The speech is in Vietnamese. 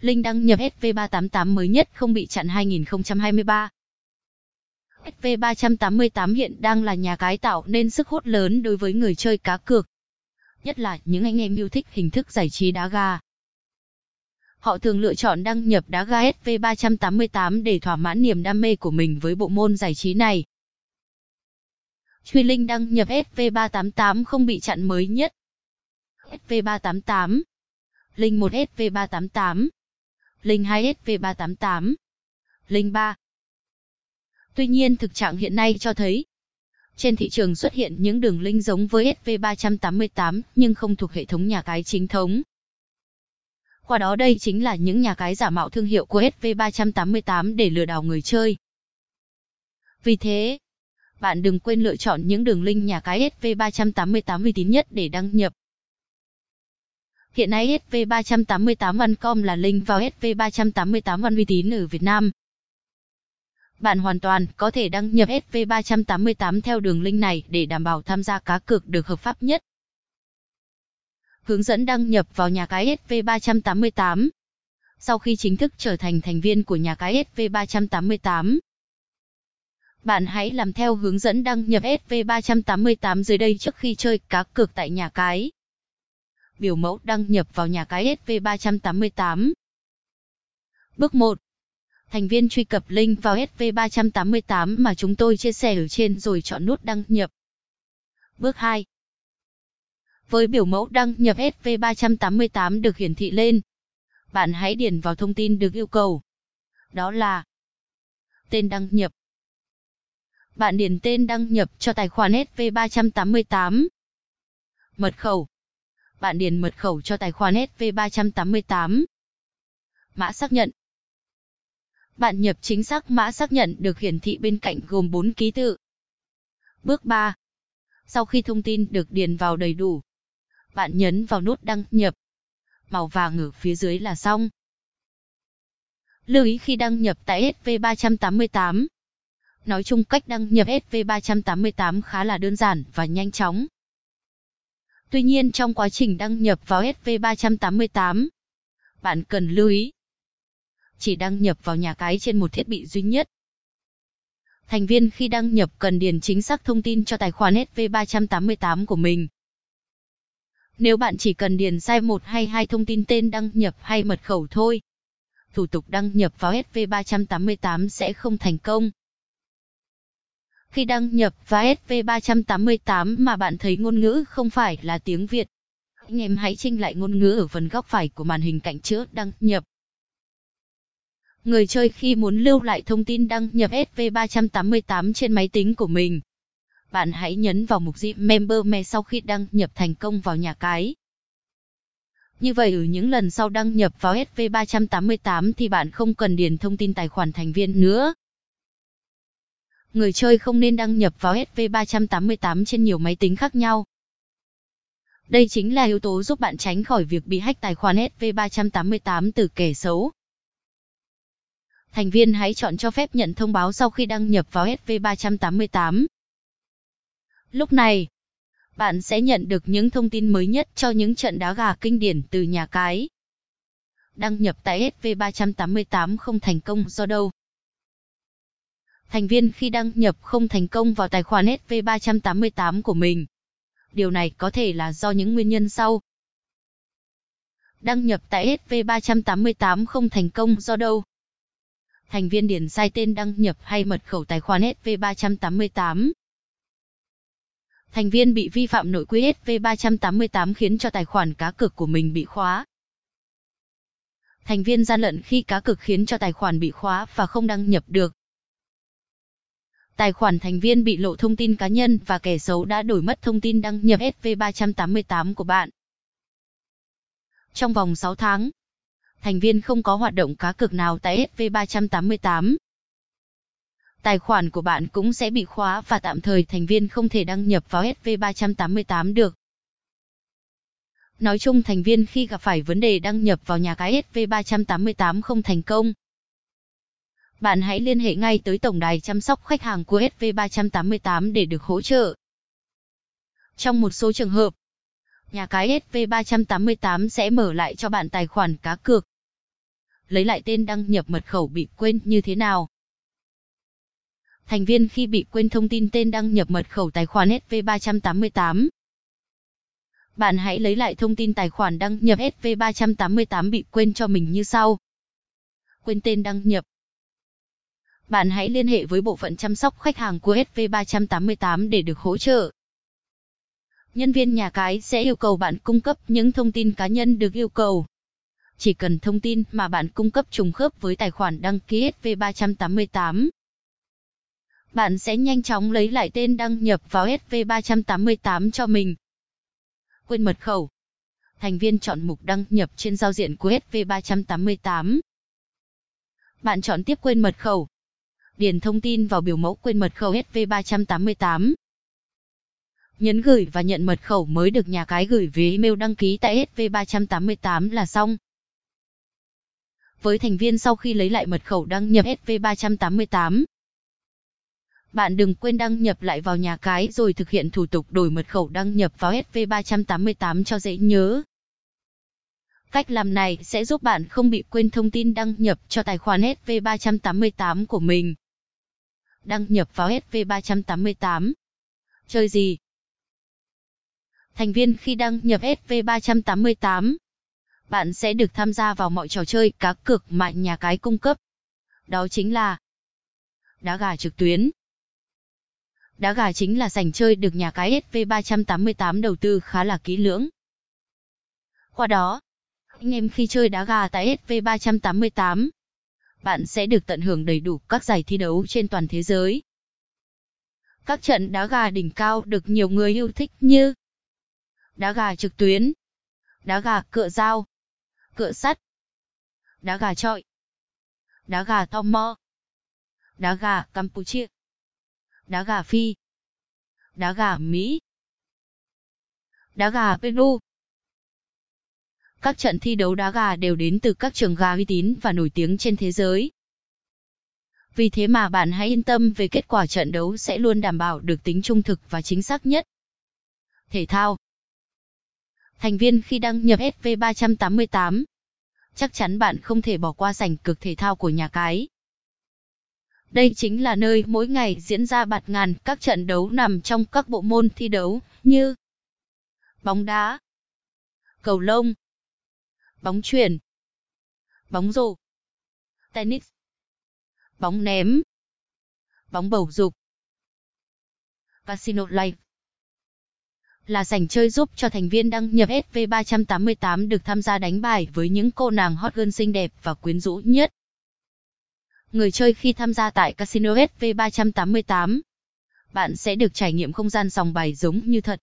Linh đăng nhập SV388 mới nhất, không bị chặn 2023. SV388 hiện đang là nhà cái tạo nên sức hút lớn đối với người chơi cá cược. Nhất là những anh em yêu thích hình thức giải trí đá gà. Họ thường lựa chọn đăng nhập đá gà SV388 để thỏa mãn niềm đam mê của mình với bộ môn giải trí này. Truy Linh đăng nhập SV388 không bị chặn mới nhất. SV388 Linh 1 SV388 Linh 2 SV388 Linh 3 Tuy nhiên thực trạng hiện nay cho thấy trên thị trường xuất hiện những đường link giống với SV388 nhưng không thuộc hệ thống nhà cái chính thống. Qua đó đây chính là những nhà cái giả mạo thương hiệu của SV388 để lừa đảo người chơi. Vì thế, bạn đừng quên lựa chọn những đường link nhà cái SV388 uy tín nhất để đăng nhập. Hiện nay SV388 Vancom là link vào SV388 Văn uy tín ở Việt Nam. Bạn hoàn toàn có thể đăng nhập SV388 theo đường link này để đảm bảo tham gia cá cược được hợp pháp nhất. Hướng dẫn đăng nhập vào nhà cái SV388. Sau khi chính thức trở thành thành viên của nhà cái SV388, bạn hãy làm theo hướng dẫn đăng nhập SV388 dưới đây trước khi chơi cá cược tại nhà cái. Biểu mẫu đăng nhập vào nhà cái SV388. Bước 1. Thành viên truy cập link vào SV388 mà chúng tôi chia sẻ ở trên rồi chọn nút đăng nhập. Bước 2. Với biểu mẫu đăng nhập SV388 được hiển thị lên, bạn hãy điền vào thông tin được yêu cầu. Đó là tên đăng nhập. Bạn điền tên đăng nhập cho tài khoản SV388. Mật khẩu. Bạn điền mật khẩu cho tài khoản SV388. Mã xác nhận. Bạn nhập chính xác mã xác nhận được hiển thị bên cạnh gồm 4 ký tự. Bước 3. Sau khi thông tin được điền vào đầy đủ, bạn nhấn vào nút đăng nhập. Màu vàng ở phía dưới là xong. Lưu ý khi đăng nhập tại SV388. Nói chung cách đăng nhập SV388 khá là đơn giản và nhanh chóng. Tuy nhiên trong quá trình đăng nhập vào SV388, bạn cần lưu ý chỉ đăng nhập vào nhà cái trên một thiết bị duy nhất. Thành viên khi đăng nhập cần điền chính xác thông tin cho tài khoản SV388 của mình. Nếu bạn chỉ cần điền sai một hay hai thông tin tên đăng nhập hay mật khẩu thôi, thủ tục đăng nhập vào SV388 sẽ không thành công. Khi đăng nhập vào SV388 mà bạn thấy ngôn ngữ không phải là tiếng Việt, anh em hãy chỉnh lại ngôn ngữ ở phần góc phải của màn hình cạnh chữ đăng nhập. Người chơi khi muốn lưu lại thông tin đăng nhập SV388 trên máy tính của mình, bạn hãy nhấn vào mục zip Member Me sau khi đăng nhập thành công vào nhà cái. Như vậy ở những lần sau đăng nhập vào SV388 thì bạn không cần điền thông tin tài khoản thành viên nữa. Người chơi không nên đăng nhập vào SV388 trên nhiều máy tính khác nhau. Đây chính là yếu tố giúp bạn tránh khỏi việc bị hack tài khoản SV388 từ kẻ xấu. Thành viên hãy chọn cho phép nhận thông báo sau khi đăng nhập vào SV388. Lúc này, bạn sẽ nhận được những thông tin mới nhất cho những trận đá gà kinh điển từ nhà cái. Đăng nhập tại SV388 không thành công do đâu? Thành viên khi đăng nhập không thành công vào tài khoản SV388 của mình. Điều này có thể là do những nguyên nhân sau. Đăng nhập tại SV388 không thành công do đâu? thành viên điền sai tên đăng nhập hay mật khẩu tài khoản SV388. Thành viên bị vi phạm nội quy SV388 khiến cho tài khoản cá cược của mình bị khóa. Thành viên gian lận khi cá cược khiến cho tài khoản bị khóa và không đăng nhập được. Tài khoản thành viên bị lộ thông tin cá nhân và kẻ xấu đã đổi mất thông tin đăng nhập SV388 của bạn. Trong vòng 6 tháng, thành viên không có hoạt động cá cược nào tại SV388. Tài khoản của bạn cũng sẽ bị khóa và tạm thời thành viên không thể đăng nhập vào SV388 được. Nói chung thành viên khi gặp phải vấn đề đăng nhập vào nhà cái SV388 không thành công. Bạn hãy liên hệ ngay tới tổng đài chăm sóc khách hàng của SV388 để được hỗ trợ. Trong một số trường hợp, nhà cái SV388 sẽ mở lại cho bạn tài khoản cá cược. Lấy lại tên đăng nhập mật khẩu bị quên như thế nào? Thành viên khi bị quên thông tin tên đăng nhập mật khẩu tài khoản SV388. Bạn hãy lấy lại thông tin tài khoản đăng nhập SV388 bị quên cho mình như sau. Quên tên đăng nhập. Bạn hãy liên hệ với bộ phận chăm sóc khách hàng của SV388 để được hỗ trợ. Nhân viên nhà cái sẽ yêu cầu bạn cung cấp những thông tin cá nhân được yêu cầu. Chỉ cần thông tin mà bạn cung cấp trùng khớp với tài khoản đăng ký SV388 bạn sẽ nhanh chóng lấy lại tên đăng nhập vào SV388 cho mình. Quên mật khẩu. Thành viên chọn mục đăng nhập trên giao diện của SV388. Bạn chọn tiếp quên mật khẩu. Điền thông tin vào biểu mẫu quên mật khẩu SV388. Nhấn gửi và nhận mật khẩu mới được nhà cái gửi về email đăng ký tại SV388 là xong. Với thành viên sau khi lấy lại mật khẩu đăng nhập SV388, bạn đừng quên đăng nhập lại vào nhà cái rồi thực hiện thủ tục đổi mật khẩu đăng nhập vào SV388 cho dễ nhớ. Cách làm này sẽ giúp bạn không bị quên thông tin đăng nhập cho tài khoản SV388 của mình. Đăng nhập vào SV388. Chơi gì? Thành viên khi đăng nhập SV388, bạn sẽ được tham gia vào mọi trò chơi cá cược mà nhà cái cung cấp. Đó chính là đá gà trực tuyến, Đá gà chính là sảnh chơi được nhà cái SV388 đầu tư khá là kỹ lưỡng. Qua đó, anh em khi chơi đá gà tại SV388, bạn sẽ được tận hưởng đầy đủ các giải thi đấu trên toàn thế giới. Các trận đá gà đỉnh cao được nhiều người yêu thích như đá gà trực tuyến, đá gà cựa dao, cựa sắt, đá gà trọi, đá gà Tom mò, đá gà Campuchia đá gà Phi, đá gà Mỹ, đá gà Peru. Các trận thi đấu đá gà đều đến từ các trường gà uy tín và nổi tiếng trên thế giới. Vì thế mà bạn hãy yên tâm về kết quả trận đấu sẽ luôn đảm bảo được tính trung thực và chính xác nhất. Thể thao Thành viên khi đăng nhập SV388 Chắc chắn bạn không thể bỏ qua sảnh cực thể thao của nhà cái. Đây chính là nơi mỗi ngày diễn ra bạt ngàn các trận đấu nằm trong các bộ môn thi đấu như bóng đá, cầu lông, bóng chuyền, bóng rổ, tennis, bóng ném, bóng bầu dục, Casino Live là sảnh chơi giúp cho thành viên đăng nhập SV388 được tham gia đánh bài với những cô nàng hot girl xinh đẹp và quyến rũ nhất. Người chơi khi tham gia tại Casino SV388. Bạn sẽ được trải nghiệm không gian sòng bài giống như thật.